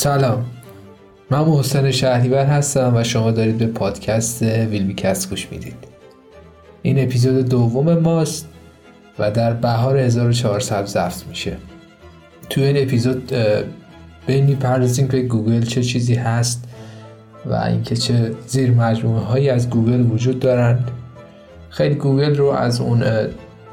سلام. من محسن شهریور هستم و شما دارید به پادکست ویلبیکست گوش می‌دید. این اپیزود دوم ماست و در بهار 1400 ضبط میشه. تو این اپیزود به این می‌پردازیم که گوگل چه چیزی هست و اینکه چه زیر مجموعه هایی از گوگل وجود دارند خیلی گوگل رو از اون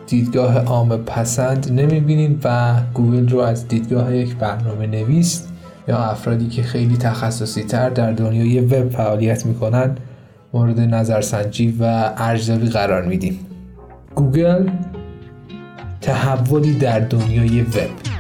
دیدگاه عام پسند نمی‌بینیم و گوگل رو از دیدگاه یک برنامه نویس یا افرادی که خیلی تخصصی تر در دنیای وب فعالیت می‌کنن مورد نظرسنجی و ارزیابی قرار میدیم. گوگل تحولی در دنیای وب.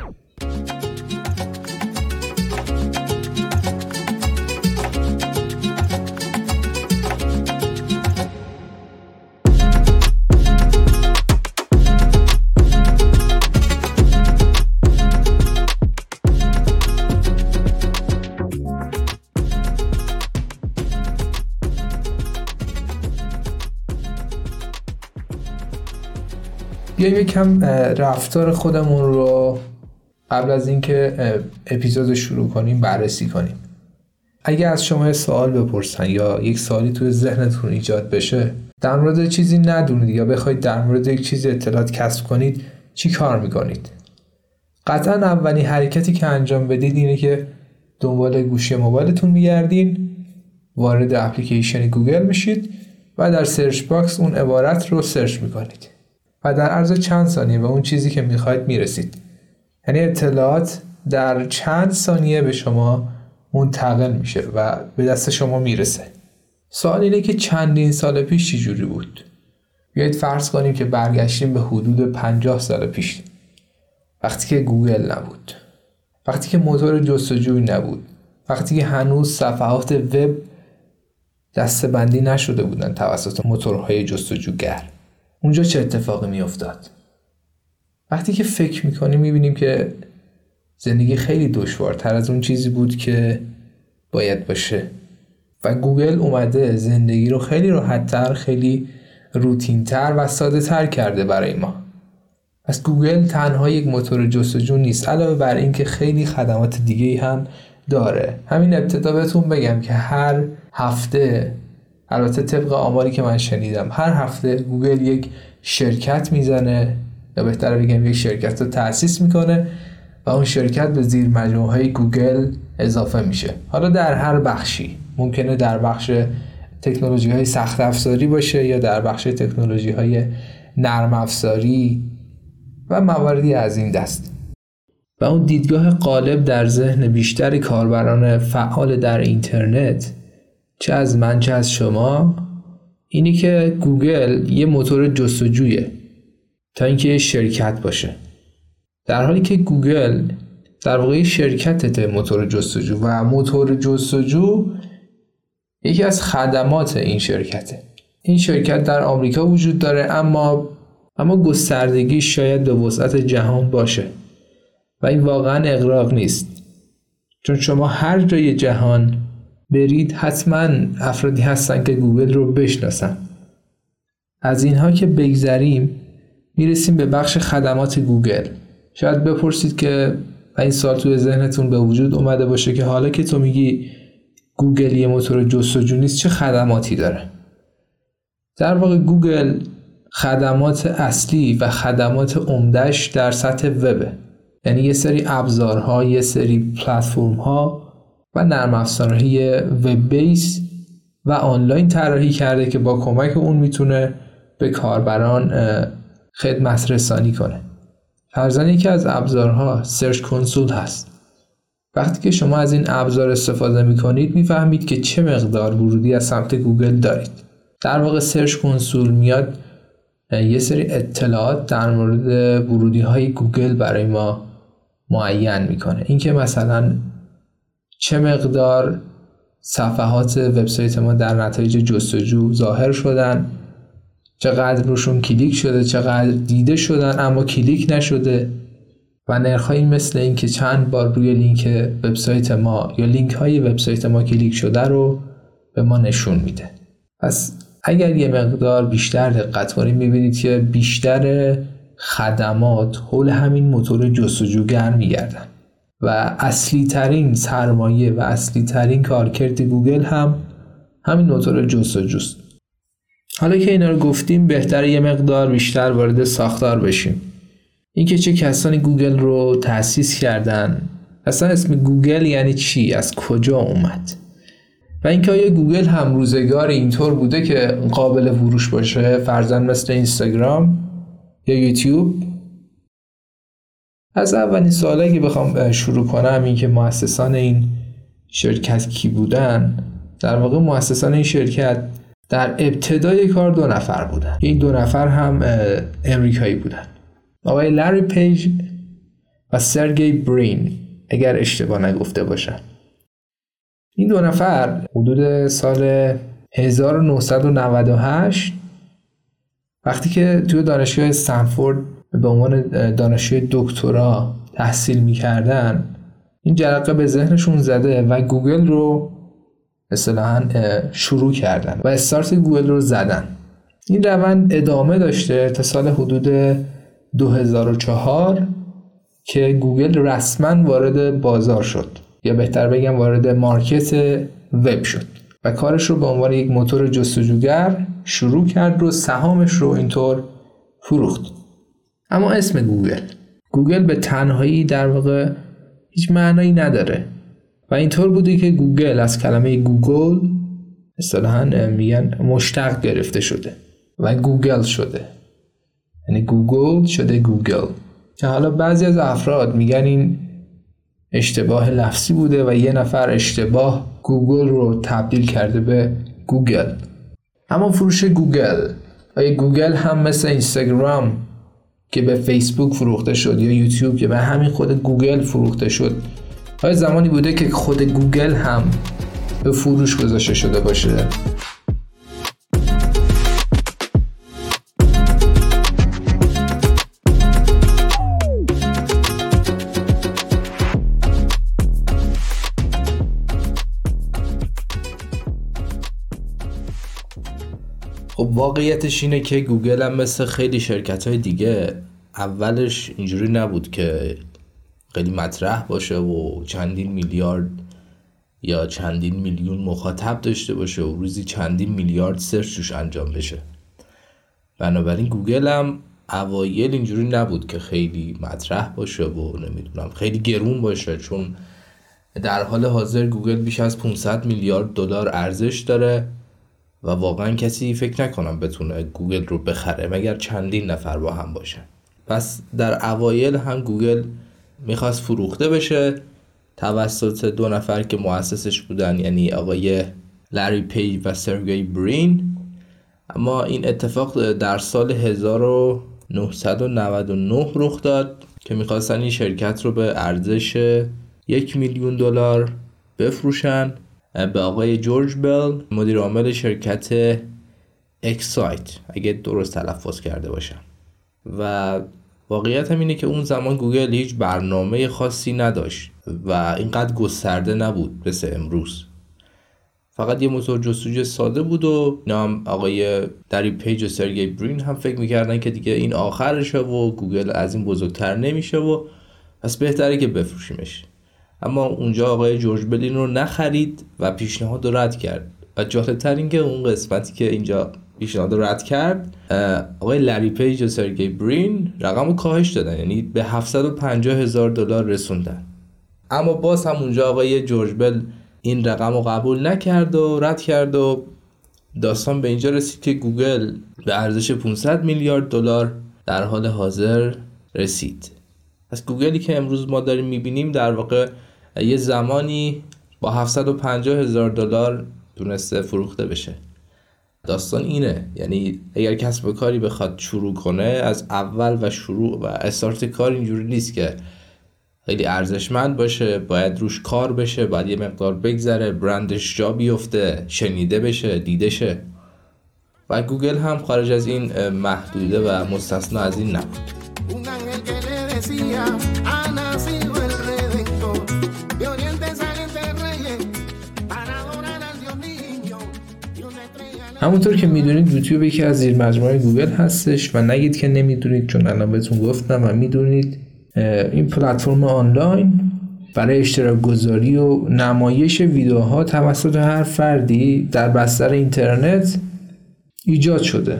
بیایم یکم رفتار خودمون رو قبل از اینکه اپیزود شروع کنیم بررسی کنیم. اگه از شما سوال بپرسن یا یک سوالی توی ذهنتون ایجاد بشه در مورد چیزی ندونید یا بخواید در مورد یک چیزی اطلاعات کسب کنید چی کار می‌کنید؟ قطعا اولین حرکتی که انجام بدید اینه که دنبال گوشی موبایلتون میگردین وارد اپلیکیشن گوگل میشید و در search box اون عبارت رو search می‌کنید. و در عرض چند ثانیه به اون چیزی که می‌خواید می‌رسید. یعنی اطلاعات در چند ثانیه به شما منتقل میشه و به دست شما می‌رسه. سوال اینه که چندین سال پیش چی جوری بود؟ بیایید فرض کنیم که برگشتیم به حدود 50 سال پیش. وقتی که گوگل نبود. وقتی که موتور جستجوی نبود. وقتی که هنوز صفحات وب دسته‌بندی نشده بودن توسط موتورهای جستجوگر. اونجا چه اتفاقی میافتاد؟ وقتی که فکر می‌کنیم می‌بینیم که زندگی خیلی دشوارتر از اون چیزی بود که باید باشه. و گوگل اومده زندگی رو خیلی راحتتر خیلی روتینتر و ساده تر کرده برای ما. پس گوگل تنها یک موتور جستجو نیست علاوه بر اینکه خیلی خدمات دیگه هم داره. همین ابتدا بهتون بگم که هر هفته البته طبق آماری که من شنیدم هر هفته گوگل یک شرکت می‌زنه یا بهتر بگم یک شرکت رو تأسیس می‌کنه و اون شرکت به زیر مجموعه های گوگل اضافه میشه. حالا در هر بخشی. ممکنه در بخش تکنولوژی های سخت افزاری باشه یا در بخش تکنولوژی های نرم افزاری و مواردی از این دست. و اون دیدگاه غالب در ذهن بیشتر کاربران فعال در اینترنت چه از من چه از شما اینه که گوگل یه موتور جستجویه تا اینکه یه شرکت باشه. در حالی که گوگل در واقع شرکت موتور جستجو و موتور جستجو یکی از خدمات این شرکته. این شرکت در آمریکا وجود داره اما اما گستردگی شاید به وسعت جهان باشه و این واقعا اغراق نیست. چون شما هر جای جهان برید حتما افرادی هستن که گوگل رو بشناسن. از اینها که بگذریم می‌رسیم به بخش خدمات گوگل. شاید بپرسید که این سوال توی ذهنتون به وجود اومده باشه که حالا که تو میگی گوگل یه موتور جستجو نیست چه خدماتی داره؟ در واقع گوگل خدمات اصلی و خدمات عمدهش در سطح وبه. یعنی یه سری ابزارها یه سری پلتفرم ها و نرم افزارهای web base و آنلاین طراحی کرده که با کمک اون می‌تونه به کاربران خدمت رسانی کنه. فرضا یکی از ابزارها Search Console هست. وقتی که شما از این ابزار استفاده می‌کنید می‌فهمید که چه مقدار ورودی از سمت گوگل دارید. در واقع Search Console میاد یه سری اطلاعات در مورد ورودی های گوگل برای ما معین می‌کنه. اینکه مثلا چه مقدار صفحات وبسایت ما در نتایج جستجو ظاهر شدن چقدر روشون کلیک شده چقدر دیده شدن اما کلیک نشده و نرخهایی مثل اینکه چند بار روی لینک وبسایت ما یا لینک های وبسایت ما کلیک شده رو به ما نشون میده. پس اگر یه مقدار بیشتر دقت کنید می‌بینید که بیشتر خدمات حول همین موتور جستجوگر میگردن. و اصلی ترین سرمایه و اصلی ترین کارکرد گوگل هم همین موتور جستجوست. حالا که اینا رو گفتیم بهتر یه مقدار بیشتر وارد ساختار بشیم. اینکه چه کسانی گوگل رو تأسیس کردن. اصلا اسم گوگل یعنی چی؟ از کجا اومد؟ و اینکه آیا گوگل هم روزگار اینطور بوده که قابل فروش باشه فرضا مثل اینستاگرام یا یوتیوب؟ از اولین سوالی که بخوام شروع کنم این که مؤسسان این شرکت کی بودن؟ در واقع مؤسسان این شرکت در ابتدای کار دو نفر بودن. این دو نفر هم امریکایی بودن. آقای لری پیج و سرگی برین اگر اشتباه نگفته باشم. این دو نفر حدود سال 1998 وقتی که توی دانشگاه استنفورد به عنوان دانشجوی دکترا تحصیل می‌کردن این جرقه به ذهنشون زده و گوگل رو اصطلاحا شروع کردن و استارت گوگل رو زدن. این روند ادامه داشته تا سال حدود 2004 که گوگل رسما وارد بازار شد یا بهتر بگم وارد market وب شد و کارش رو به عنوان یک موتور جستجوگر شروع کرد و سهامش رو اینطور فروخت. اما اسم گوگل. گوگل به تنهایی در واقع هیچ معنایی نداره. و اینطور بوده که گوگل از کلمه googol اصطلاحا میگن مشتق گرفته شده و گوگل شده. یعنی googol شده گوگل. که حالا بعضی از افراد میگن این اشتباه لفظی بوده و یه نفر اشتباه googol رو تبدیل کرده به گوگل. اما فروش گوگل. آیا گوگل هم مثل اینستاگرام که به فیسبوک فروخته شد یا یوتیوب که به همین خود گوگل فروخته شد. آیا زمانی بوده که خود گوگل هم به فروش گذاشته شده باشه؟ واقعیتش اینه که گوگل هم مثل خیلی شرکت های دیگه اولش اینجوری نبود که خیلی مطرح باشه و چندین میلیارد یا چندین میلیون مخاطب داشته باشه و روزی چندین میلیارد search توش انجام بشه. بنابراین گوگل هم اوایل اینجوری نبود که خیلی مطرح باشه و نمی‌دونم خیلی گرون باشه چون در حال حاضر گوگل بیش از 500 میلیارد دلار ارزش داره. و واقعا کسی فکر نکنم بتونه گوگل رو بخره مگر چندین نفر با هم باشن. پس در اوایل هم گوگل می‌خواست فروخته بشه. توسط دو نفر که مؤسسش بودن یعنی آقای لری پیج و سرگی برین. اما این اتفاق در سال 1999 رخ داد که می‌خواستن این شرکت رو به ارزش یک میلیون دلار بفروشن. به آقای جورج بل مدیر عامل شرکت Excite اگه درست تلفظ کرده باشم. و واقعیت هم اینه که اون زمان گوگل هیچ برنامه خاصی نداشت و اینقدر گسترده نبود مثل امروز. فقط یه موتور جستجوی ساده بود و نام آقای لری پیج و سرگی برین هم فکر می‌کردن که دیگه این آخرشه و گوگل از این بزرگتر نمیشه و پس بهتره که بفروشیمش. اما اونجا آقای جورج بل این رو نخرید و پیشنهاد رو رد کرد. و جالبتر این که اون قسمتی که اینجا پیشنهاد رو رد کرد آقای لری پیج و سرگی برین رقم رو کاهش دادن یعنی به 750 هزار دلار رسوندن. اما باز هم اونجا آقای جورج بل این رقم رو قبول نکرد و رد کرد و داستان به اینجا رسید که گوگل به ارزش 500 میلیارد دلار در حال حاضر رسید. پس گوگلی که امروز ما داریم می‌بینیم در واقع یه زمانی با 750 هزار دلار تونسته فروخته بشه. داستان اینه. یعنی اگر کسب کاری بخواد شروع کنه از اول و شروع و استارت کار اینجوری نیست که خیلی ارزشمند باشه باید روش کار بشه باید یه مقدار بگذره برندش جا بیفته شنیده بشه دیده شه. و گوگل هم خارج از این محدوده و مستثنا از این نبود. همونطور که می‌دونید یوتیوب یکی از زیر مجموعه گوگل هستش و نگید که نمی‌دونید چون الان بهتون گفتم و می‌دونید این پلتفرم آنلاین برای اشتراک گذاری و نمایش ویدیوها توسط هر فردی در بستر اینترنت ایجاد شده.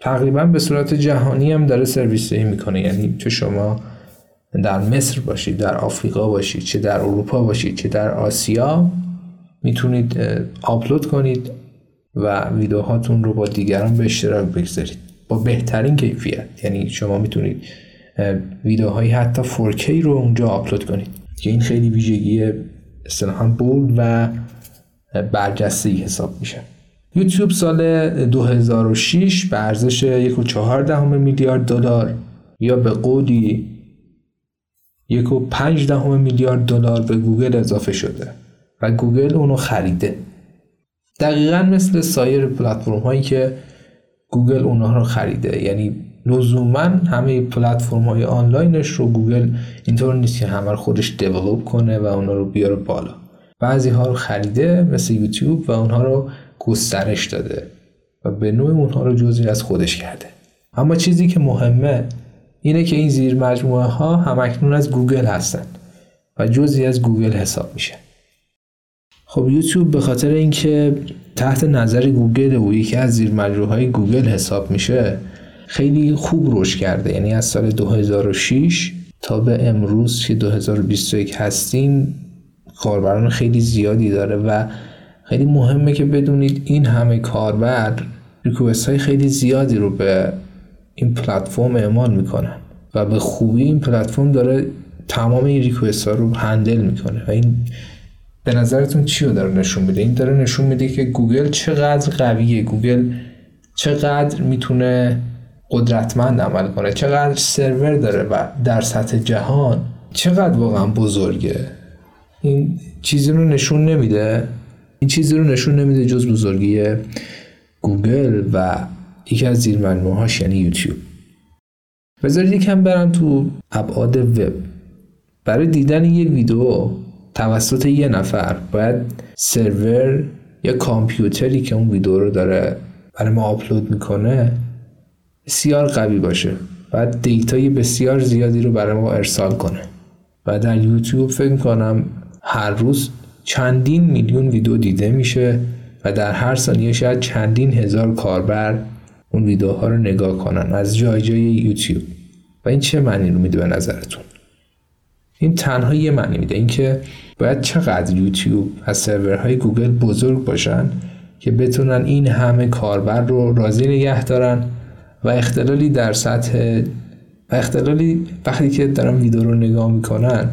تقریبا به صورت جهانی هم داره سرویس می‌کنه. یعنی چه شما در مصر باشید در آفریقا باشید چه در اروپا باشید چه در آسیا می‌تونید آپلود کنید. و ویدیوهاتون رو با دیگران به اشتراک بگذارید. با بهترین کیفیت. یعنی شما می‌تونید ویدیوهایی حتی 4K رو اونجا آپلود کنید. که این خیلی ویژگی اصطلاحا بول و برجسته حساب میشه. یوتیوب سال 2006 به ارزش 1.4 میلیارد دلار یا به قولی 1.5 دهم میلیارد دلار به گوگل اضافه شده و گوگل اونو خریده. دقیقا مثل سایر پلتفرم هایی که گوگل اونها رو خریده. یعنی لزوما همه پلتفرم های آنلاینش رو گوگل اینطور نیست که همه رو خودش develop کنه و اونها رو بیاره بالا. بعضی ها رو خریده مثل یوتیوب و اونها رو گسترش داده و به نوعی اونها رو جزئی از خودش کرده. اما چیزی که مهمه اینه که این زیر مجموعه ها هم اکنون از گوگل هستن و جزئی از گوگل حساب میشه. خب یوتیوب به خاطر اینکه تحت نظر گوگل و یکی از زیر های گوگل حساب میشه خیلی خوب رشد کرده. یعنی از سال 2006 تا به امروز که 2021 هستیم کاربران خیلی زیادی داره و خیلی مهمه که بدونید این همه کاربر request های خیلی زیادی رو به این پلتفرم اعمال می‌کنن و به خوبی این پلتفرم داره تمام این request ها رو handle می‌کنه و این به نظرتون چی رو داره نشون میده؟ این داره نشون میده که گوگل چقدر قویه. گوگل چقدر می‌تونه قدرتمند عمل کنه. چقدر سرور داره و در سطح جهان چقدر واقعا بزرگه. این چیزی رو نشون نمیده. این چیزی رو نشون نمیده جز بزرگی گوگل و یکی از زیر هاش یعنی یوتیوب. بذارید یکم برم تو ابعاد وب. برای دیدن یه ویدیو توسط یه نفر. باید سرور یا کامپیوتری که اون ویدیو رو داره برای ما آپلود می‌کنه بسیار قوی باشه. باید data ی بسیار زیادی رو برای ما ارسال کنه. و در یوتیوب فکر کنم هر روز چندین میلیون ویدیو دیده میشه و در هر ثانیه شاید چندین هزار کاربر اون ویدیوها رو نگاه کنن از جای جای یوتیوب. و این چه معنی رو میده به نظرتون؟ این تنها یه معنی میده. اینکه باید چقدر یوتیوب از سرورهای گوگل بزرگ باشن که بتونن این همه کاربر رو راضی نگه دارن و اختلالی در سطح و اختلالی وقتی که دارن ویدیو رو نگاه می‌کنن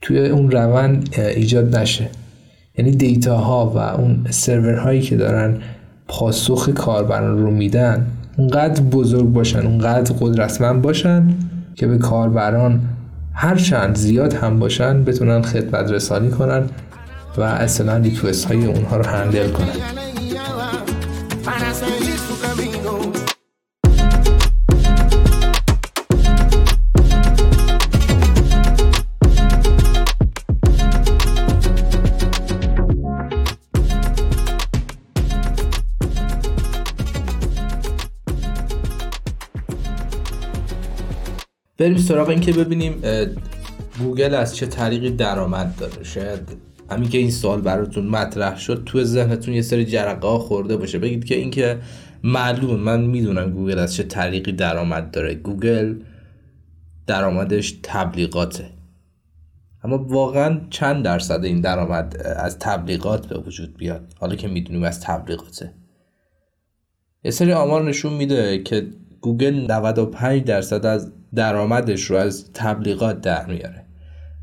توی اون روند ایجاد نشه. یعنی دیتا ها و اون سرورهایی که دارن پاسخ کاربران رو میدن اونقدر بزرگ باشن اونقدر قدرتمند باشن که به کاربران هر چند زیاد هم باشن بتونن خدمت رسانی کنن و اصلا ریکوست های اونها رو هندل کنن. بریم سراغ این که ببینیم گوگل از چه طریقی درآمد داره. شاید همین که این سوال براتون مطرح شد تو ذهنتون یه سری جرقه ها خورده باشه. بگید که اینکه معلوم من می‌دونم گوگل از چه طریقی درآمد داره. گوگل درآمدش تبلیغاته. اما واقعا چند درصد این درآمد از تبلیغات به وجود بیاد؟ حالا که می‌دونیم از تبلیغاته. یه سری آمار نشون میده که گوگل 95 درصد از درآمدش رو از تبلیغات در میاره.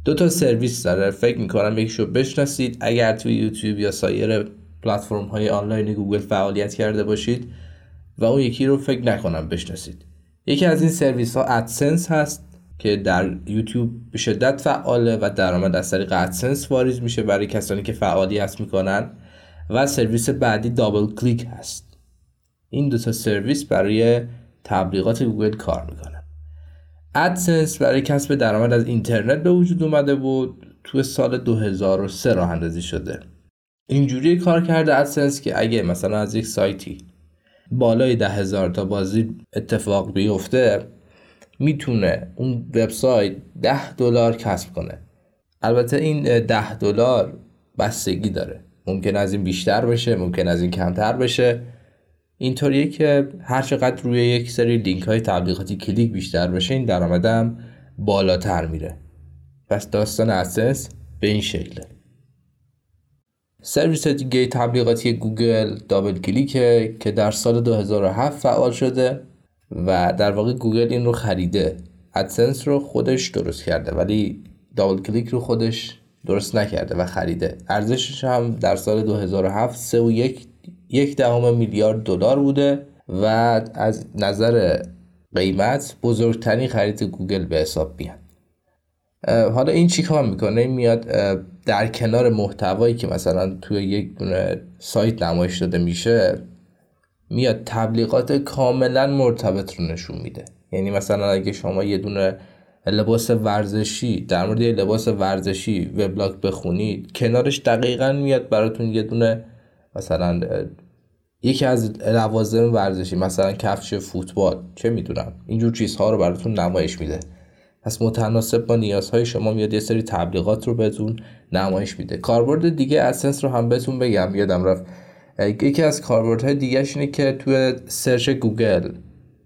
دو تا سرویس داره. فکر می‌کنم یکیشو بشناسید. اگر توی یوتیوب یا سایر پلتفرم های آنلاین گوگل فعالیت کرده باشید و اون یکی رو فکر نکنم بشناسید. یکی از این سرویس ها AdSense هست که در یوتیوب به شدت فعاله و درآمد از طریق AdSense واریز میشه برای کسانی که فعالیت می‌کنن. و سرویس بعدی DoubleClick هست. این دو تا سرویس برای تبلیغات گوگل کار می‌کنن AdSense برای کسب درآمد از اینترنت به وجود اومده بود تو سال 2003 راه اندازی شده. اینجوری کار کرده AdSense که اگه مثلا از یک سایتی بالای ده هزار تا بازدید اتفاق بیفته می‌تونه اون وبسایت ده دلار کسب کنه. البته این ده دلار بستگی داره. ممکن از این بیشتر بشه ممکن از این کمتر بشه. اینطوریه که هر چقدر روی یک سری لینک های تبلیغاتی کلیک بیشتر بشه این درآمدم بالاتر میره. پس داستان AdSense به این شکله. سرویس دیگه تبلیغاتی گوگل DoubleClick ه که در سال 2007 فعال شده و در واقع گوگل این رو خریده. AdSense رو خودش درست کرده ولی DoubleClick رو خودش درست نکرده و خریده. ارزشش هم در سال 2007 سه و یک دهم میلیارد دلار بوده و از نظر قیمت بزرگترین خرید گوگل به حساب میاد. حالا این چی کار می‌کنه؟ این میاد در کنار محتوایی که مثلا توی یک دونه سایت نمایش داده میشه میاد تبلیغات کاملا مرتبط رو نشون میده. یعنی مثلا اگه شما یه دونه لباس ورزشی در مورد یه لباس ورزشی وبلاگ بخونید کنارش دقیقا میاد براتون یه دونه مثلا یکی از لوازم ورزشی مثلا کفش فوتبال چه می‌دونم اینجور چیزها رو براتون نمایش میده. پس متناسب با نیازهای شما میاد یه سری تبلیغات رو بهتون نمایش میده. کاربرد دیگه اسنس رو هم بهتون بگم یادم رفت. یکی از کاربردهای دیگه اینه که توی search گوگل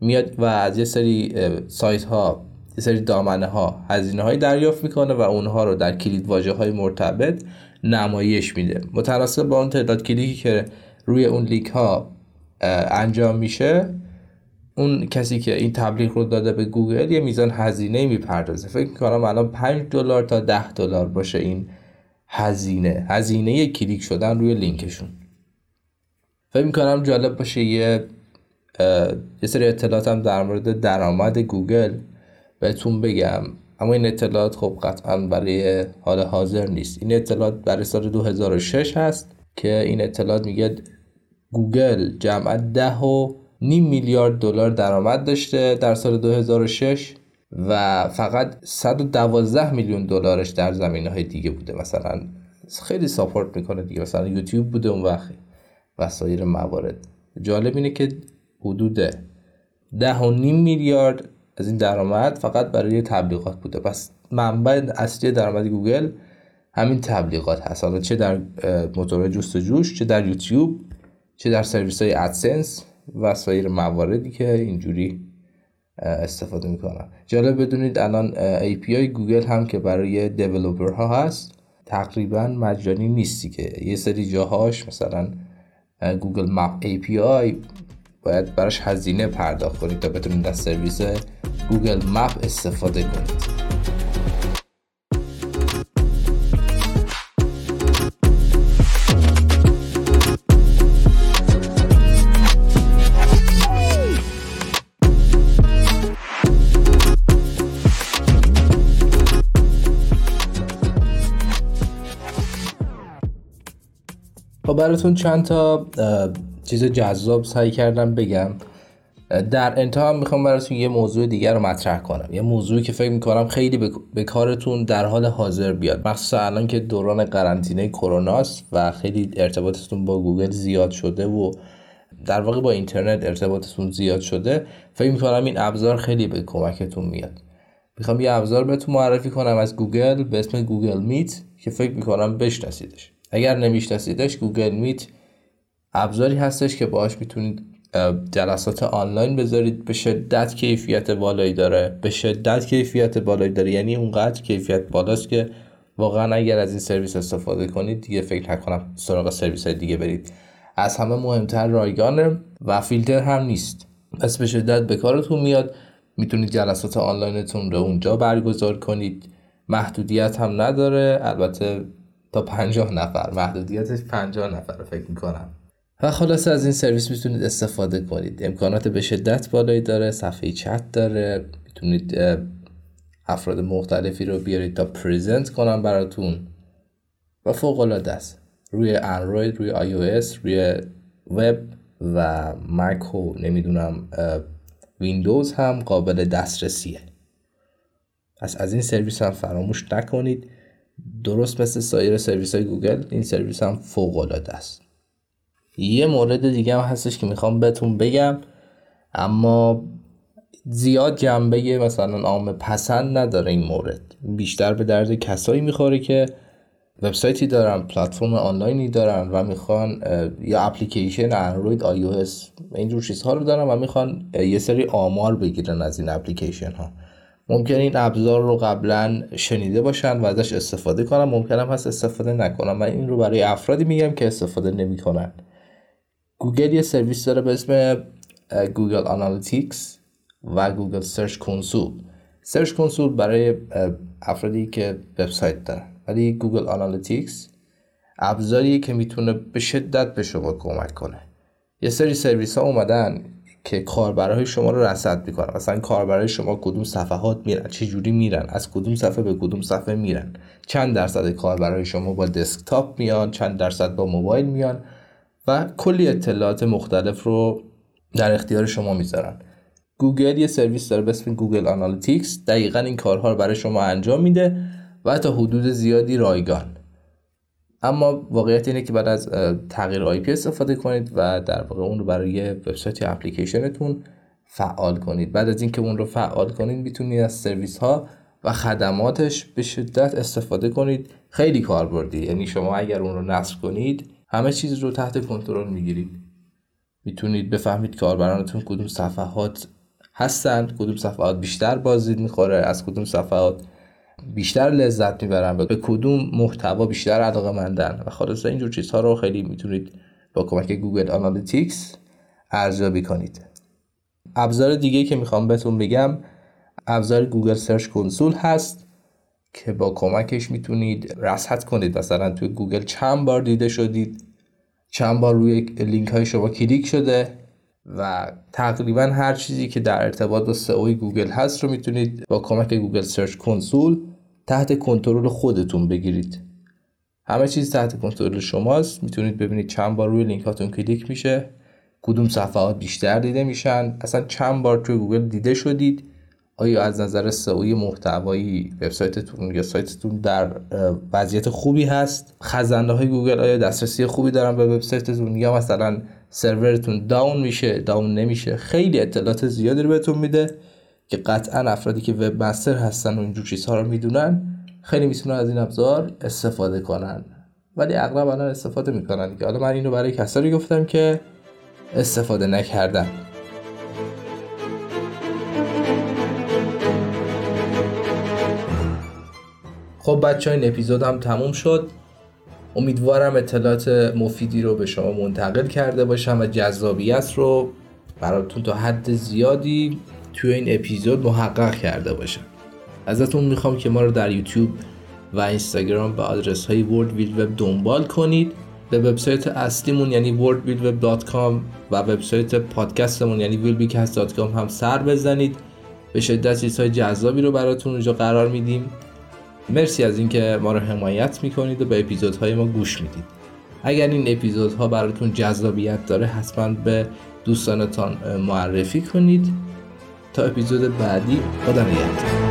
میاد و از یه سری سایت ها یه سری دامنه ها هزینه ای دریافت می‌کنه و اونها رو در کلید واژه های مرتبط نمایش میده. متناسب با اون تعداد کلیکی که روی اون لینک ها انجام میشه اون کسی که این تبلیغ رو داده به گوگل یه میزان هزینه می‌پردازه. فکر می‌کنم الان 5 دلار تا 10 دلار باشه این هزینه. هزینه کلیک شدن روی لینکشون. فکر می‌کنم جالب باشه یه یه سری اطلاعات هم در مورد درآمد گوگل بهتون بگم. اما این اطلاعات خب قطعا برای حال حاضر نیست. این اطلاعات برای سال 2006 هست که این اطلاعات میگه گوگل جمعا ده و نیم میلیارد دلار درآمد داشته در سال 2006 و فقط 112 میلیون دلارش در زمینه های دیگه بوده. مثلا خیلی support می‌کنه دیگه. مثلا یوتیوب بوده اون وقت. و سایر موارد. جالب اینه که حدود ده و نیم میلیارد از این درآمد فقط برای تبلیغات بوده. پس منبع اصلی درآمد گوگل همین تبلیغات هست. حالا چه در موتور جستجوش چه در یوتیوب چه در سرویس های AdSense و سایر مواردی که اینجوری استفاده می‌کنن. جالب بدونید الان API گوگل هم که برای developer ها هست تقریبا مجانی نیستی که یه سری جاهاش مثلا Google Map API باید براش هزینه پرداخت کنید تا بتونید از سرویس Google Map استفاده کنید. خب براتون چند تا چیز جذاب سعی کردم بگم. در انتها هم می‌خوام براتون یه موضوع دیگر رو مطرح کنم. یه موضوعی که فکر می‌کنم خیلی به کارتون در حال حاضر بیاد. مخصوصا الان که دوران قرنطینه کروناست و خیلی ارتباطتون با گوگل زیاد شده و در واقع با اینترنت ارتباطتون زیاد شده فکر می‌کنم این ابزار خیلی به کمکتون میاد. می‌خوام یه ابزار بهتون معرفی کنم از گوگل به اسم Google Meet که فکر می‌کنم بشناسیدش. اگر نمیشناسیدش Google Meet ابزاری هستش که باهاش می‌تونید جلسات آنلاین بذارید. به شدت کیفیت بالایی داره. به شدت کیفیت بالایی داره. یعنی اونقدر کیفیت بالاست که واقعا اگر از این سرویس استفاده کنید دیگه فکر نکنم سراغ سرویس های دیگه برید. از همه مهمتر رایگانه و فیلتر هم نیست. پس به شدت به کارتون میاد. می‌تونید جلسات آنلاینتون رو اونجا برگزار کنید. محدودیت هم نداره. البته تا پنجاه نفر. محدودیتش پنجاه نفر فکر می‌کنم. و خلاصه از این سرویس می‌تونید استفاده کنید. امکانات به شدت بالایی داره صفحه چت داره. می‌تونید افراد مختلفی رو بیارید تا present کنم براتون. و فوق العاده است. روی اندروید روی iOS روی وب و مک و نمی‌دونم ویندوز هم قابل دسترسیه. پس از این سرویس هم فراموش نکنید. درست مثل سایر سرویس های گوگل این سرویس هم فوق العاده است. یه مورد دیگه هم هستش که می‌خوام بهتون بگم اما زیاد جنبه مثلا عام پسند نداره این مورد. بیشتر به درد کسایی می‌خوره که وبسایتی دارن پلتفرم آنلاینی دارن و می‌خوان یا اپلیکیشن اندروید iOS اینجور چیزها رو دارن و می‌خوان یه سری آمار بگیرن از این اپلیکیشن ها ممکن این ابزار رو قبلا شنیده باشن و ازش استفاده کنن. ممکن هم هست استفاده نکنن. من این رو برای افرادی میگم که استفاده نمی‌کنن. گوگل یه سرویس داره به اسم Google Analytics و Google Search Console. Search Console برای افرادی که وبسایت دارن. ولی Google Analytics ابزاریه که می‌تونه به شدت به شما کمک کنه. یه سری سرویس ها اومدن که کاربرهای شما رو رصد می‌کنن. مثلا کاربرای شما کدوم صفحات میرن چه جوری میرن از کدوم صفحه به کدوم صفحه میرن. چند درصد کاربرای شما با دسکتاپ میان چند درصد با موبایل میان. کلی اطلاعات مختلف رو در اختیار شما می‌ذارن. گوگل یه سرویس داره به اسم Google Analytics. دقیقا این کارها رو برای شما انجام میده و تا حدود زیادی رایگان. اما واقعیت اینه که بعد از تغییر آی پی استفاده کنید و در واقع اون رو برای وبسایت یا اپلیکیشنتون فعال کنید. بعد از اینکه اون رو فعال کنید می‌تونید از سرویس ها و خدماتش به شدت استفاده کنید. خیلی کاربردی. یعنی شما اگر اون رو نصب کنید همه چیز رو تحت کنترل می‌گیرید می‌تونید بفهمید کاربرانتون کدوم صفحات هستند کدوم صفحات بیشتر بازدید می‌خوره از کدوم صفحات بیشتر لذت می‌برن به کدوم محتوا بیشتر علاقه مندن و خلاصه اینجور چیزها رو خیلی می‌تونید با کمک Google Analytics ارزیابی کنید. ابزار دیگه که می‌خوام بهتون بگم ابزار Google Search Console هست. که با کمکش می‌تونید رصد کنید. مثلا توی گوگل چند بار دیده شدید چند بار روی لینک های شما کلیک شده و تقریبا هر چیزی که در ارتباط با سئو گوگل هست رو می‌تونید با کمک Google Search Console تحت کنترل خودتون بگیرید. همه چیز تحت کنترل شماست. می‌تونید ببینید چند بار روی لینک هاتون کلیک میشه کدوم صفحات بیشتر دیده میشن. اصلا چند بار توی گوگل دیده شدید. آیا از نظر سئوی محتوایی وبسایتتون یا سایتتون در وضعیت خوبی هست؟ خزنده های گوگل آیا دسترسی خوبی دارن به وبسایتتون؟ یا مثلا سرورتون down میشه down نمیشه؟ خیلی اطلاعات زیادی رو بهتون میده که قطعا افرادی که webmaster هستن و اینجور چیزها رو می‌دونن خیلی می‌تونن از این ابزار استفاده کنن. ولی اغلب الان استفاده می‌کنن که حالا من اینو برای کسایی گفتم که استفاده نکردن. خب بچه این اپیزود هم تموم شد. امیدوارم اطلاعات مفیدی رو به شما منتقل کرده باشم و جذابیت رو براتون تا حد زیادی توی این اپیزود محقق کرده باشم. ازتون می‌خوام که ما رو در یوتیوب و اینستاگرام به آدرس های وب دنبال کنید. به وبسایت اصلیمون یعنی wordbuildweb.com و وبسایت پادکستمون یعنی willbecast.com هم سر بزنید. به شدت چیزهای جذابی رو براتون اونجا قرار میدیم. مرسی از اینکه ما رو حمایت می‌کنید و به اپیزودهای ما گوش می‌دید. اگر این اپیزودها براتون جذابیت داره حتما به دوستانتان معرفی کنید. تا اپیزود بعدی خدا نگهدار.